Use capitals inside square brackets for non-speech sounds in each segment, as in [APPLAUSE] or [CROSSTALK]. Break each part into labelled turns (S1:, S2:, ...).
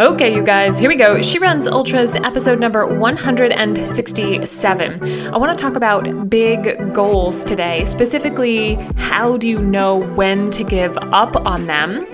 S1: Okay, you guys, here we go. She Runs Ultras, episode number 167. I want to talk about big goals today. Specifically, how do you know when to give up on them?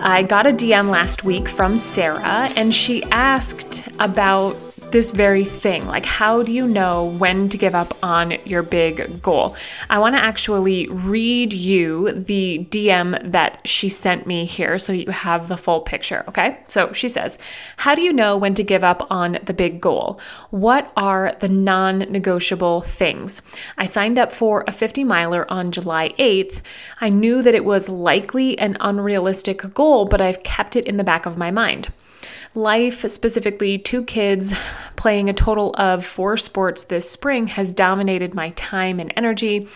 S1: I got a DM last week from Sarah, and she asked about this very thing. Like, how do you know when to give up on your big goal? I want to actually read you the DM that she sent me here so you have the full picture, okay? So she says, How do you know when to give up on the big goal? What are the non negotiable things? I signed up for a 50 miler on July 8th. I knew that it was likely an unrealistic goal, but I've kept it in the back of my mind life, specifically two kids, playing a total of four sports this spring, has dominated my time and energy.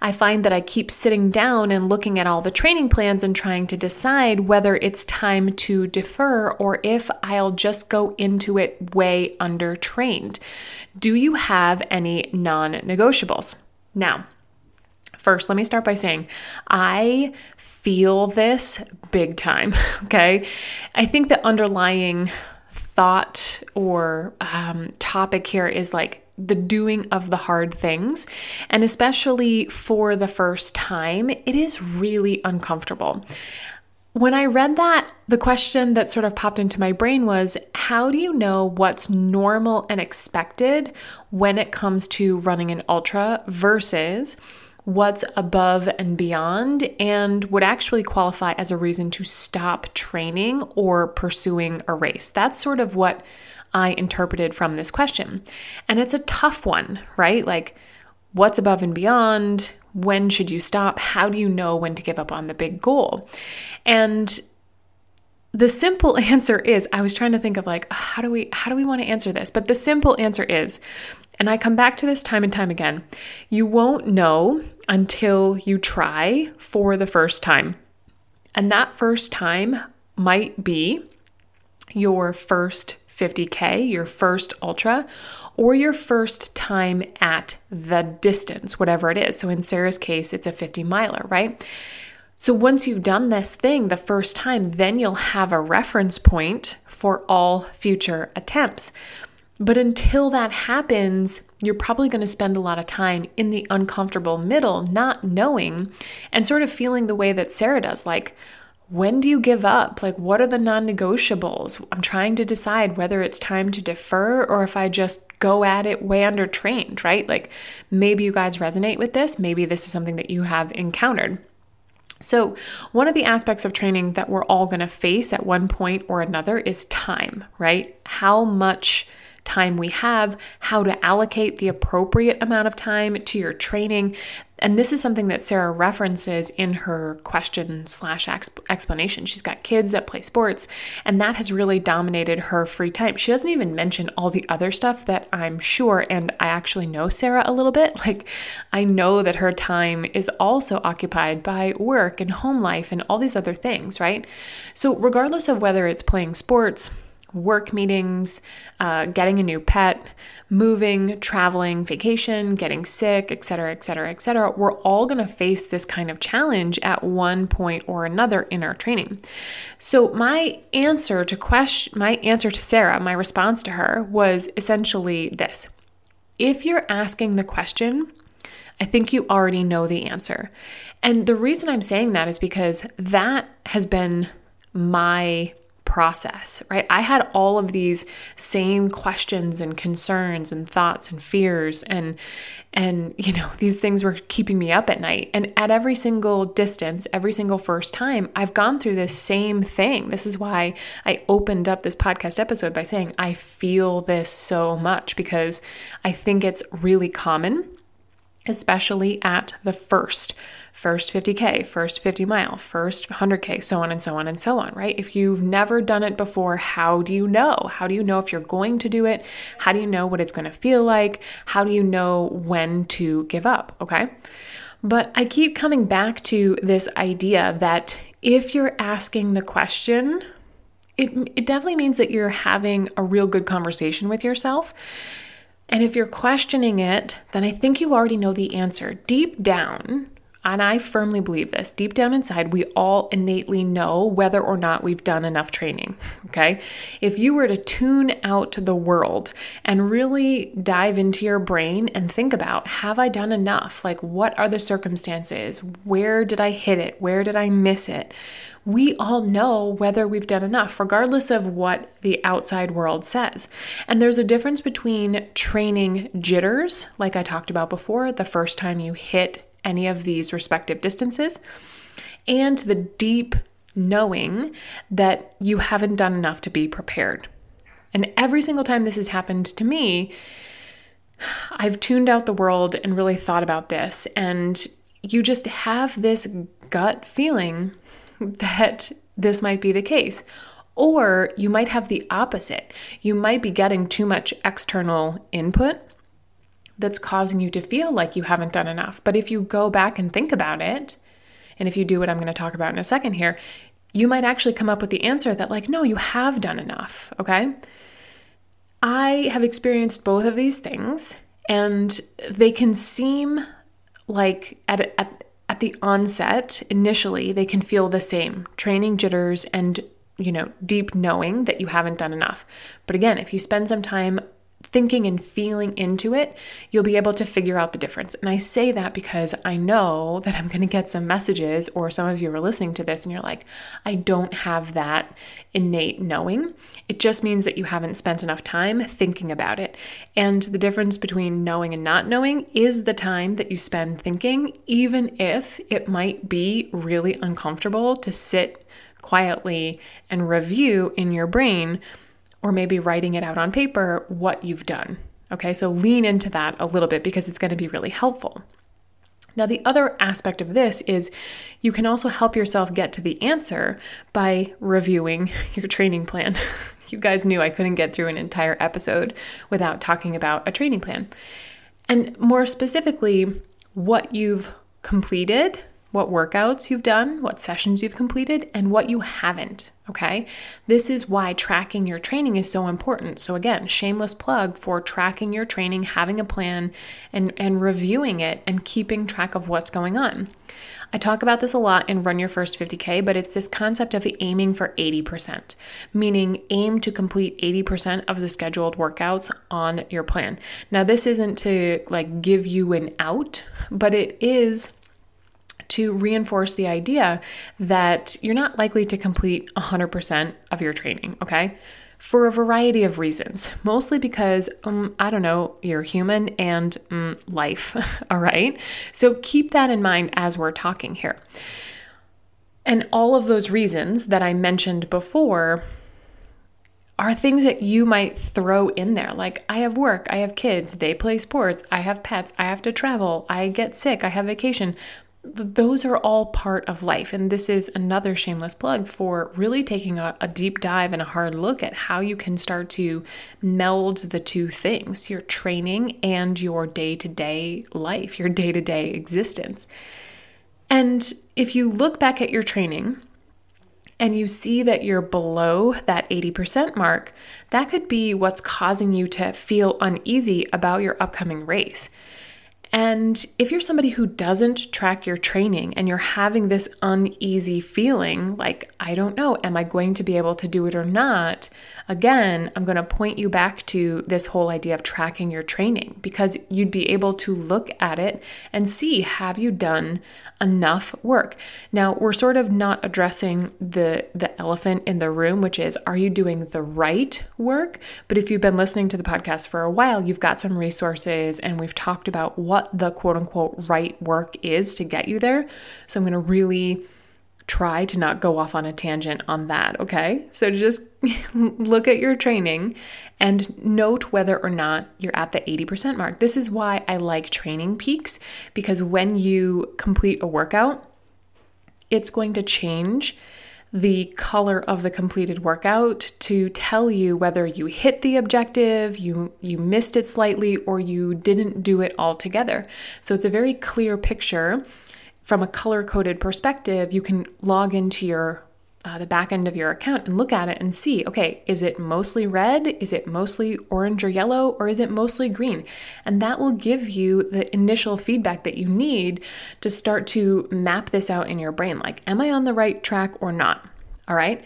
S1: I find that I keep sitting down and looking at all the training plans and trying to decide whether it's time to defer or if I'll just go into it way undertrained. Do you have any non negotiables? Now, First, let me start by saying I feel this big time, [LAUGHS] okay? I think the underlying thought or um, topic here is like the doing of the hard things. And especially for the first time, it is really uncomfortable. When I read that, the question that sort of popped into my brain was how do you know what's normal and expected when it comes to running an ultra versus what's above and beyond and would actually qualify as a reason to stop training or pursuing a race. That's sort of what I interpreted from this question. And it's a tough one, right? Like, what's above and beyond? When should you stop? How do you know when to give up on the big goal? And the simple [LAUGHS] answer is I was trying to think of like how do we how do we want to answer this? But the simple answer is and I come back to this time and time again. You won't know until you try for the first time. And that first time might be your first 50K, your first ultra, or your first time at the distance, whatever it is. So in Sarah's case, it's a 50 miler, right? So once you've done this thing the first time, then you'll have a reference point for all future attempts. But until that happens, you're probably going to spend a lot of time in the uncomfortable middle, not knowing and sort of feeling the way that Sarah does like, when do you give up? Like, what are the non negotiables? I'm trying to decide whether it's time to defer or if I just go at it way under trained, right? Like, maybe you guys resonate with this. Maybe this is something that you have encountered. So, one of the aspects of training that we're all going to face at one point or another is time, right? How much time we have, how to allocate the appropriate amount of time to your training. And this is something that Sarah references in her question slash explanation. She's got kids that play sports, and that has really dominated her free time. She doesn't even mention all the other stuff that I'm sure, and I actually know Sarah a little bit. [LAUGHS] Like, I know that her time is also occupied by work and home life and all these other things, right? So, regardless of whether it's playing sports, work meetings, uh, getting a new pet, moving, traveling, vacation, getting sick, etc., etc., etc. We're all going to face this kind of challenge at one point or another in our training. So my answer to question, my answer to Sarah, my response to her was essentially this: If you're asking the question, I think you already know the answer. And the reason I'm saying that is because that has been my process, right? I had all of these same questions and concerns and thoughts and fears and and you know, these things were keeping me up at night. And at every single distance, every single first time, I've gone through this same thing. This is why I opened up this podcast episode by saying I feel this so much because I think it's really common especially at the first first 50k first 50 mile first 100k so on and so on and so on right? If you've never done it before how do you know? How do you know if you're going to do it? How do you know what it's going to feel like? How do you know when to give up okay? But i keep coming back to this idea that if you're asking the question it, it definitely means that you're having a real good conversation with yourself. And if you're questioning it, then I think you already know the answer. Deep down, and I firmly believe this, deep down inside, we all innately know whether or not we've done enough training. Okay. If you were to tune out to the world and really dive into your brain and think about, have I done enough? Like, what are the circumstances? Where did I hit it? Where did I miss it? We all know whether we've done enough, regardless of what the outside world says. And there's a difference between training jitters, like I talked about before, the first time you hit any of these respective distances, and the deep knowing that you haven't done enough to be prepared. And every single time this has happened to me, I've tuned out the world and really thought about this. And you just have this gut feeling [LAUGHS] that this might be the case. Or you might have the opposite. You might be getting too much external input that's causing you to feel like you haven't done enough. But if you go back and think about it, and if you do what I'm going to talk about in a second here, you might actually come up with the answer that, like, no, you have done enough. Okay. I have experienced both of these things, and they can seem like at, at, at the onset, initially, they can feel the same training jitters and you know, deep knowing that you haven't done enough. But again, if you spend some time thinking and feeling into it, you'll be able to figure out the difference. And I say that because I know that I'm going to get some messages, or some of you are listening to this and you're like, I don't have that innate knowing. It just means that you haven't spent enough time thinking about it. And the difference between knowing and not knowing is the time that you spend thinking, even if it might be really uncomfortable to sit quietly and review in your brain or maybe writing it out on paper what you've done. Okay, so lean into that a little bit because it's going to be really helpful. Now, the other aspect of this is you can also help yourself get to the answer by reviewing [LAUGHS] your training plan. [LAUGHS] you guys knew I couldn't get through an entire episode without talking about a training plan. And more specifically, what you've completed what workouts you've done, what sessions you've completed, and what you haven't. Okay, this is why tracking your training is so important. So, again, shameless plug for tracking your training, having a plan, and, and reviewing it and keeping track of what's going on. I talk about this a lot in Run Your First 50K, but it's this concept of aiming for 80%, meaning aim to complete 80% of the scheduled workouts on your plan. Now, this isn't to like give you an out, but it is to reinforce the idea that you're not likely to complete 100% of your training, okay? For a variety of reasons, mostly because, um, I don't know, you're human and um, life, [LAUGHS] all right? So keep that in mind as we're talking here. And all of those reasons that I mentioned before are things that you might throw in there. Like, I have work, I have kids, they play sports, I have pets, I have to travel, I get sick, I have vacation those are all part of life. And this is another shameless plug for really taking a, a, deep dive and a hard look at how you can start to meld the two things your training and your day to day life, your day to day existence. And if you look back at your training, and you see that you're below that 80% mark, that could be what's causing you to feel uneasy about your upcoming race. And if you're somebody who doesn't track your training and you're having this uneasy feeling, like, I don't know, am I going to be able to do it or not? Again, I'm going to point you back to this whole idea of tracking your training because you'd be able to look at it and see have you done enough work. Now, we're sort of not addressing the the elephant in the room, which is are you doing the right work? But if you've been listening to the podcast for a while, you've got some resources and we've talked about what the quote unquote right work is to get you there. So I'm going to really try to not go off on a tangent on that, okay? So just [LAUGHS] look at your training and note whether or not you're at the 80% mark. This is why I like TrainingPeaks because when you complete a workout, it's going to change the color of the completed workout to tell you whether you hit the objective, you you missed it slightly or you didn't do it altogether. So it's a very clear picture from a color coded perspective, you can log into your uh, the back end of your account and look at it and see okay, is it mostly red? Is it mostly orange or yellow? Or is it mostly green? And that will give you the initial feedback that you need to start to map this out in your brain like, am I on the right track or not? All right.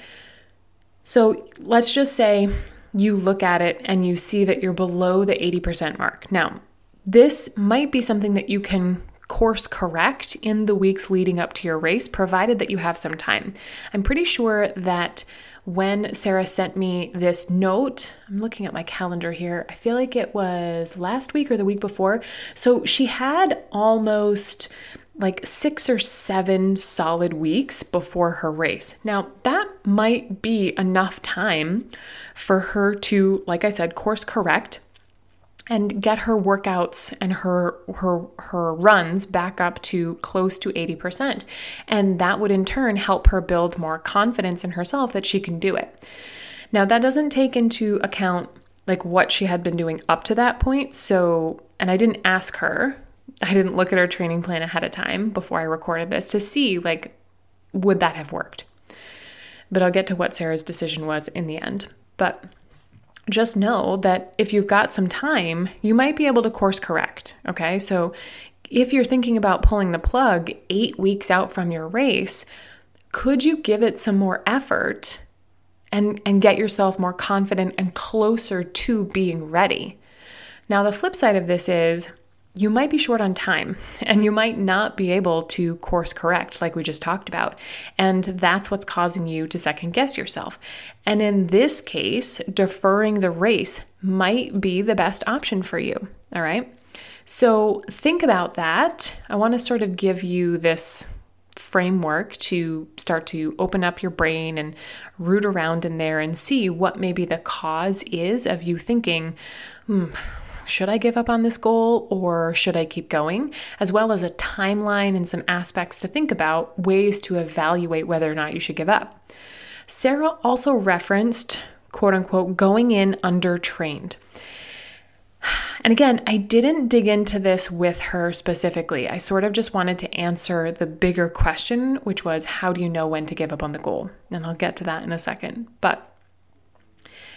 S1: So let's just say you look at it and you see that you're below the 80% mark. Now, this might be something that you can course correct in the weeks leading up to your race, provided that you have some time. I'm pretty sure that when Sarah sent me this note, I'm looking at my calendar here. I feel like it was last week or the week before. So she had almost like six or seven solid weeks before her race. Now, that might be enough time for her to, like I said, course correct and get her workouts and her her her runs back up to close to 80%. And that would in turn help her build more confidence in herself that she can do it. Now, that doesn't take into account like what she had been doing up to that point. So, and I didn't ask her. I didn't look at her training plan ahead of time before I recorded this to see like would that have worked. But I'll get to what Sarah's decision was in the end. But just know that if you've got some time, you might be able to course correct. Okay. So if you're thinking about pulling the plug eight weeks out from your race, could you give it some more effort and, and get yourself more confident and closer to being ready? Now, the flip side of this is you might be short on time [LAUGHS] and you might not be able to course correct, like we just talked about. And that's what's causing you to second guess yourself. And in this case, deferring the race might be the best option for you. All right. So think about that. I want to sort of give you this framework to start to open up your brain and root around in there and see what maybe the cause is of you thinking, hmm, should I give up on this goal or should I keep going? As well as a timeline and some aspects to think about, ways to evaluate whether or not you should give up. Sarah also referenced, quote unquote, going in undertrained. And again, I didn't dig into this with her specifically. I sort of just wanted to answer the bigger question, which was how do you know when to give up on the goal? And I'll get to that in a second. But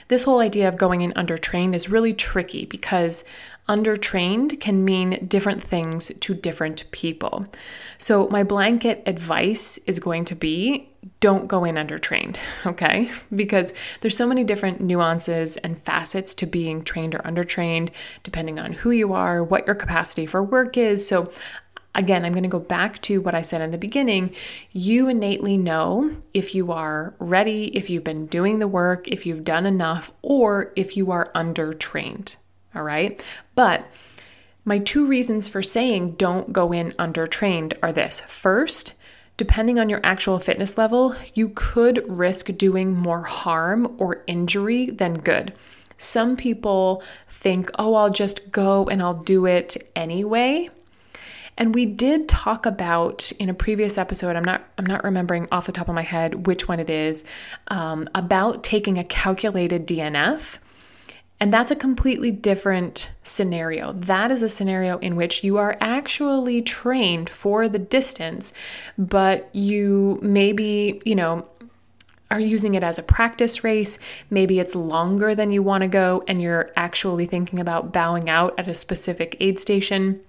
S1: this whole idea of going in undertrained is really tricky because undertrained can mean different things to different people. So, my blanket advice is going to be don't go in undertrained, [LAUGHS] okay? Because there's so many different nuances and facets to being trained or undertrained, depending on who you are, what your capacity for work is. So, Again, I'm going to go back to what I said in the beginning. You innately know if you are ready, if you've been doing the work, if you've done enough, or if you are undertrained. All right. But my two reasons for saying don't go in undertrained are this. First, depending on your actual fitness level, you could risk doing more harm or injury than good. Some people think, oh, I'll just go and I'll do it anyway. And we did talk about in a previous episode, I'm not I'm not remembering off the top of my head which one it is, um, about taking a calculated DNF. And that's a completely different scenario. That is a scenario in which you are actually trained for the distance, but you maybe, you know, are using it as a practice race. Maybe it's longer than you want to go, and you're actually thinking about bowing out at a specific aid station.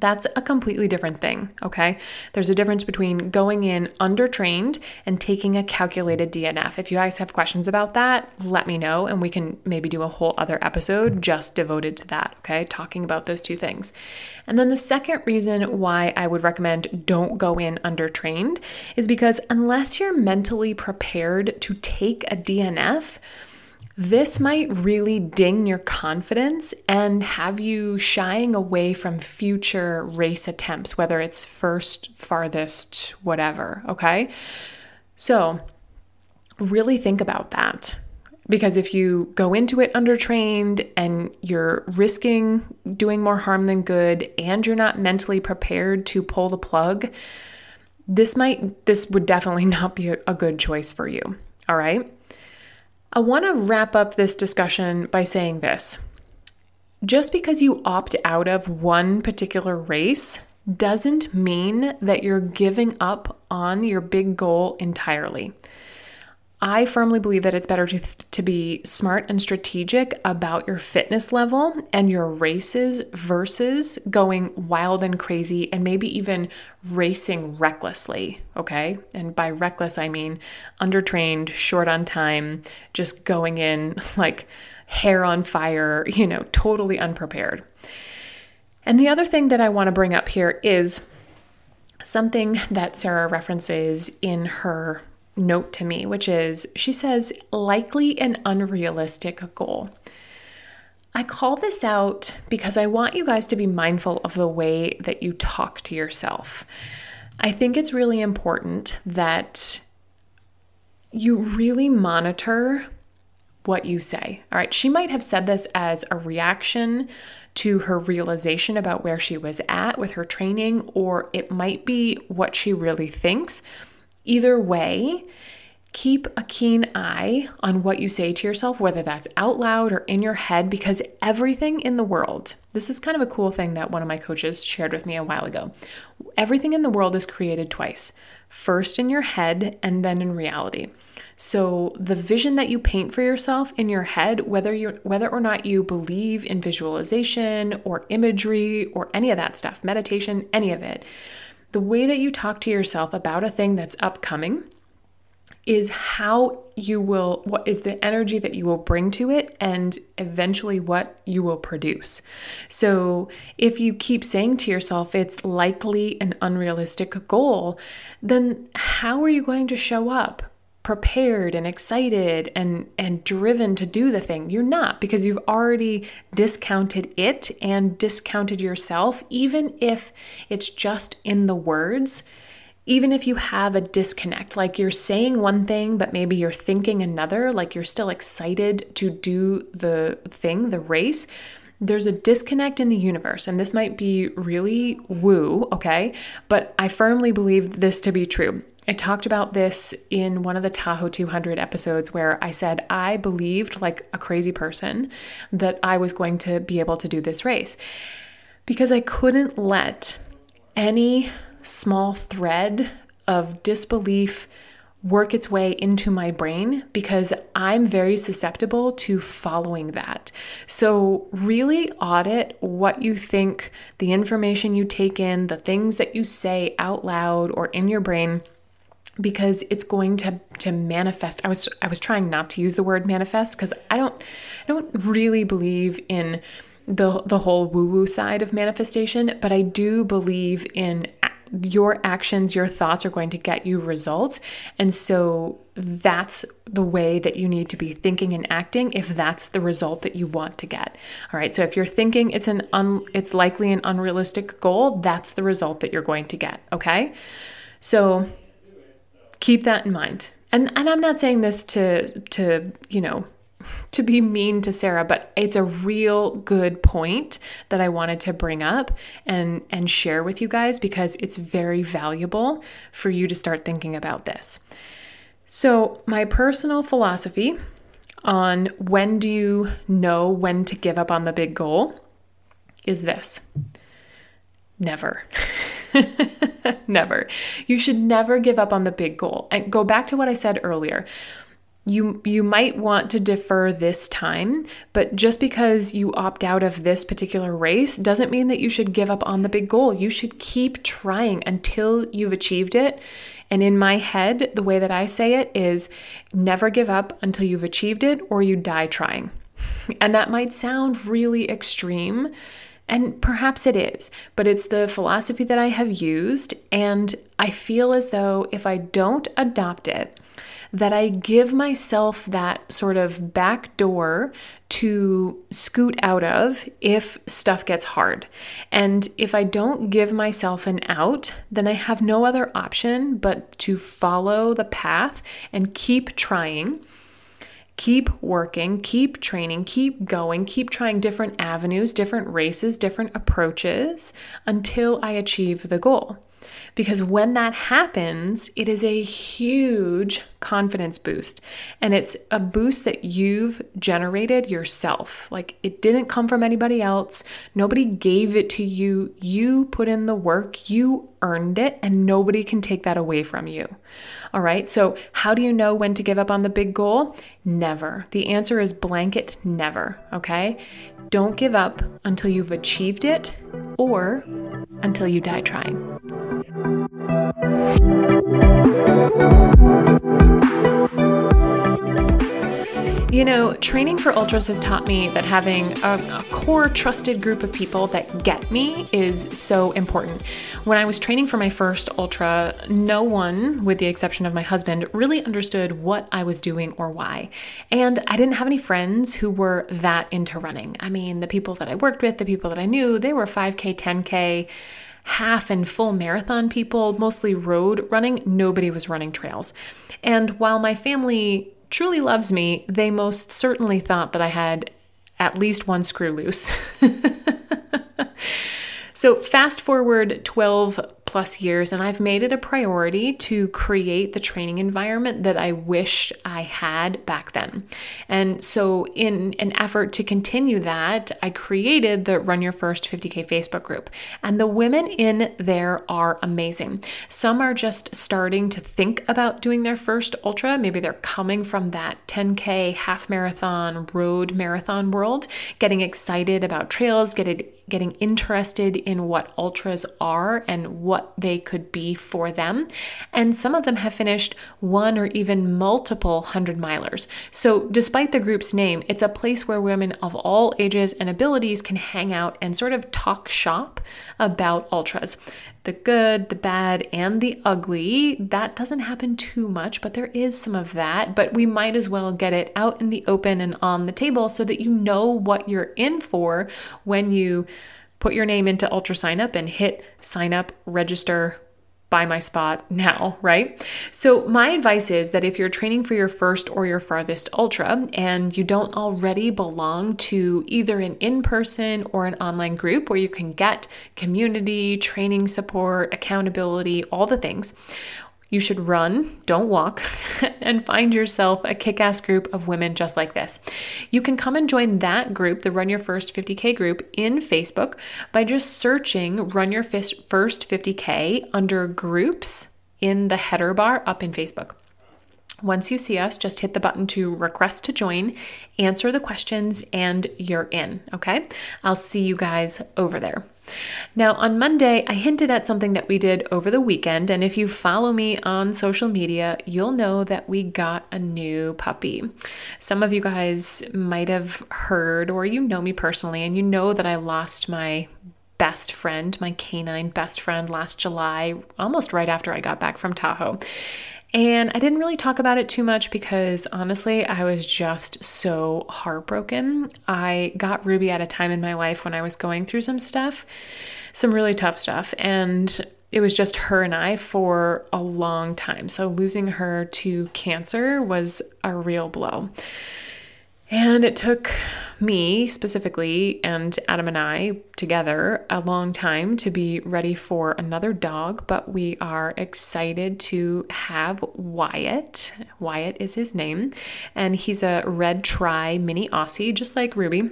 S1: That's a completely different thing, okay? There's a difference between going in undertrained and taking a calculated DNF. If you guys have questions about that, let me know and we can maybe do a whole other episode just devoted to that, okay? Talking about those two things. And then the second reason why I would recommend don't go in undertrained is because unless you're mentally prepared to take a DNF, this might really ding your confidence and have you shying away from future race attempts, whether it's first, farthest, whatever, okay? So, really think about that. Because if you go into it undertrained and you're risking doing more harm than good and you're not mentally prepared to pull the plug, this might this would definitely [LAUGHS] not be a good choice for you. All right? I want to wrap up this discussion by saying this. Just because you opt out of one particular race doesn't mean that you're giving up on your big goal entirely. I firmly believe that it's better to, to be smart and strategic about your fitness level and your races versus going wild and crazy and maybe even racing recklessly. Okay. And by reckless, I mean undertrained, short on time, just going in [LAUGHS] like hair on fire, you know, totally unprepared. And the other thing that I want to bring up here is something that Sarah references in her note to me, which is she says, likely an unrealistic goal. I call this out because I want you guys to be mindful of the way that you talk to yourself. I think it's really important that you really monitor what you say. All right, she might have said this as a reaction to her realization about where she was at with her training, or it might be what she really thinks. Either way, keep a keen eye on what you say to yourself, whether that's out loud or in your head, because everything in the world, this is kind of a cool thing that one of my coaches shared with me a while ago. Everything in the world is created twice first in your head and then in reality. So the vision that you paint for yourself in your head, whether you whether or not you believe in visualization or imagery or any of that stuff, meditation, any of it, the way that you talk to yourself about a thing that's upcoming is how you will what is the energy that you will bring to it and eventually what you will produce. So if you keep saying to yourself it's likely an unrealistic goal, then how are you going to show up? Prepared and excited and and driven to do the thing. You're not because you've already discounted it and discounted yourself even if it's just in the words. Even if you have a disconnect, like you're saying one thing, but maybe you're thinking another, like you're still excited to do the thing, the race, there's a disconnect in the universe, and this might be really woo, okay? But I firmly believe this to be true. I talked about this in one of the Tahoe 200 episodes where I said I believed, like a crazy person, that I was going to be able to do this race because I couldn't let any small thread of disbelief work its way into my brain because I'm very susceptible to following that. So, really audit what you think, the information you take in, the things that you say out loud or in your brain because it's going to to manifest. I was I was trying not to use the word manifest because I don't I don't really believe in the the whole woo woo side of manifestation, but I do believe in your actions, your thoughts are going to get you results. And so that's the way that you need to be thinking and acting if that's the result that you want to get. All right. So if you're thinking it's an un, it's likely an unrealistic goal, that's the result that you're going to get, okay? So keep that in mind. And and I'm not saying this to to, you know, [LAUGHS] to be mean to Sarah, but it's a real good point that I wanted to bring up and and share with you guys because it's very valuable for you to start thinking about this. So, my personal philosophy on when do you know when to give up on the big goal is this. Never. [LAUGHS] [LAUGHS] never. You should never give up on the big goal. And go back to what I said earlier. You you might want to defer this time, but just because you opt out of this particular race doesn't mean that you should give up on the big goal. You should keep trying until you've achieved it. And in my head, the way that I say it is never give up until you've achieved it or you die trying. [LAUGHS] And that might sound really extreme, and perhaps it is, but it's the philosophy that I have used. And I feel as though if I don't adopt it, that I give myself that sort of back door to scoot out of if stuff gets hard. And if I don't give myself an out, then I have no other option but to follow the path and keep trying keep working, keep training, keep going, keep trying different avenues, different races, different approaches until I achieve the goal. Because when that happens, it is a huge confidence boost. And it's a boost that you've generated yourself. Like it didn't come from anybody else. Nobody gave it to you. You put in the work, you earned it, and nobody can take that away from you. All right. So, how do you know when to give up on the big goal? Never. The answer is blanket never. Okay. Don't give up until you've achieved it or until you die trying. You know, training for ultras has taught me that having a, a, core trusted group of people that get me is so important. When I was training for my first ultra, no one, with the exception of my husband, really understood what I was doing or why. And I didn't have any friends who were that into running. I mean, the people that I worked with, the people that I knew, they were 5K, 10K half and full marathon people, mostly road running. Nobody was running trails. And while my family truly loves me, they most certainly thought that I had at least one screw loose. [LAUGHS] so, fast forward 12 plus years, and I've made it a priority to create the training environment that I wish I had back then. And so, in an effort to continue that, I created the Run Your First 50K Facebook group. And the women in there are amazing. Some are just starting to think about doing their first ultra. Maybe they're coming from that 10K half marathon, road marathon world, getting excited about trails, getting getting interested in what ultras are and what what they could be for them. And some of them have finished one or even multiple hundred milers. So, despite the group's name, it's a place where women of all ages and abilities can hang out and sort of talk shop about ultras the good, the bad, and the ugly. That doesn't happen too much, but there is some of that. But we might as well get it out in the open and on the table so that you know what you're in for when you put your name into UltraSignup and hit sign up, register, buy my spot now, right? So, my advice is that if you're training for your first or your farthest ultra and you don't already belong to either an in person or an online group where you can get community, training support, accountability, all the things, you should run, don't walk, [LAUGHS] and find yourself a kick ass group of women just like this. You can come and join that group, the Run Your First 50K group, in Facebook by just searching Run Your First 50K under groups in the header bar up in Facebook. Once you see us, just hit the button to request to join, answer the questions, and you're in. Okay? I'll see you guys over there. Now, on Monday, I hinted at something that we did over the weekend, and if you follow me on social media, you'll know that we got a new puppy. Some of you guys might have heard, or you know me personally, and you know that I lost my best friend, my canine best friend, last July, almost right after I got back from Tahoe. And I didn't really talk about it too much because honestly, I was just so heartbroken. I got Ruby at a time in my life when I was going through some stuff, some really tough stuff. And it was just her and I for a long time. So losing her to cancer was a real blow. And it took me specifically and Adam and I together a long time to be ready for another dog, but we are excited to have Wyatt. Wyatt is his name, and he's a red tri mini Aussie, just like Ruby.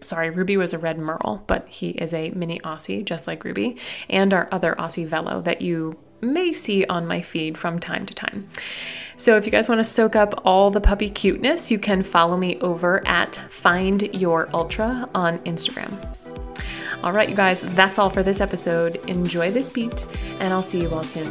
S1: Sorry, Ruby was a red Merle, but he is a mini Aussie, just like Ruby, and our other Aussie Velo that you may see on my feed from time to time. So if you guys want to soak up all the puppy cuteness, you can follow me over at Find Your Ultra on Instagram. All right, you guys, that's all for this episode. Enjoy this beat, and I'll see you all soon.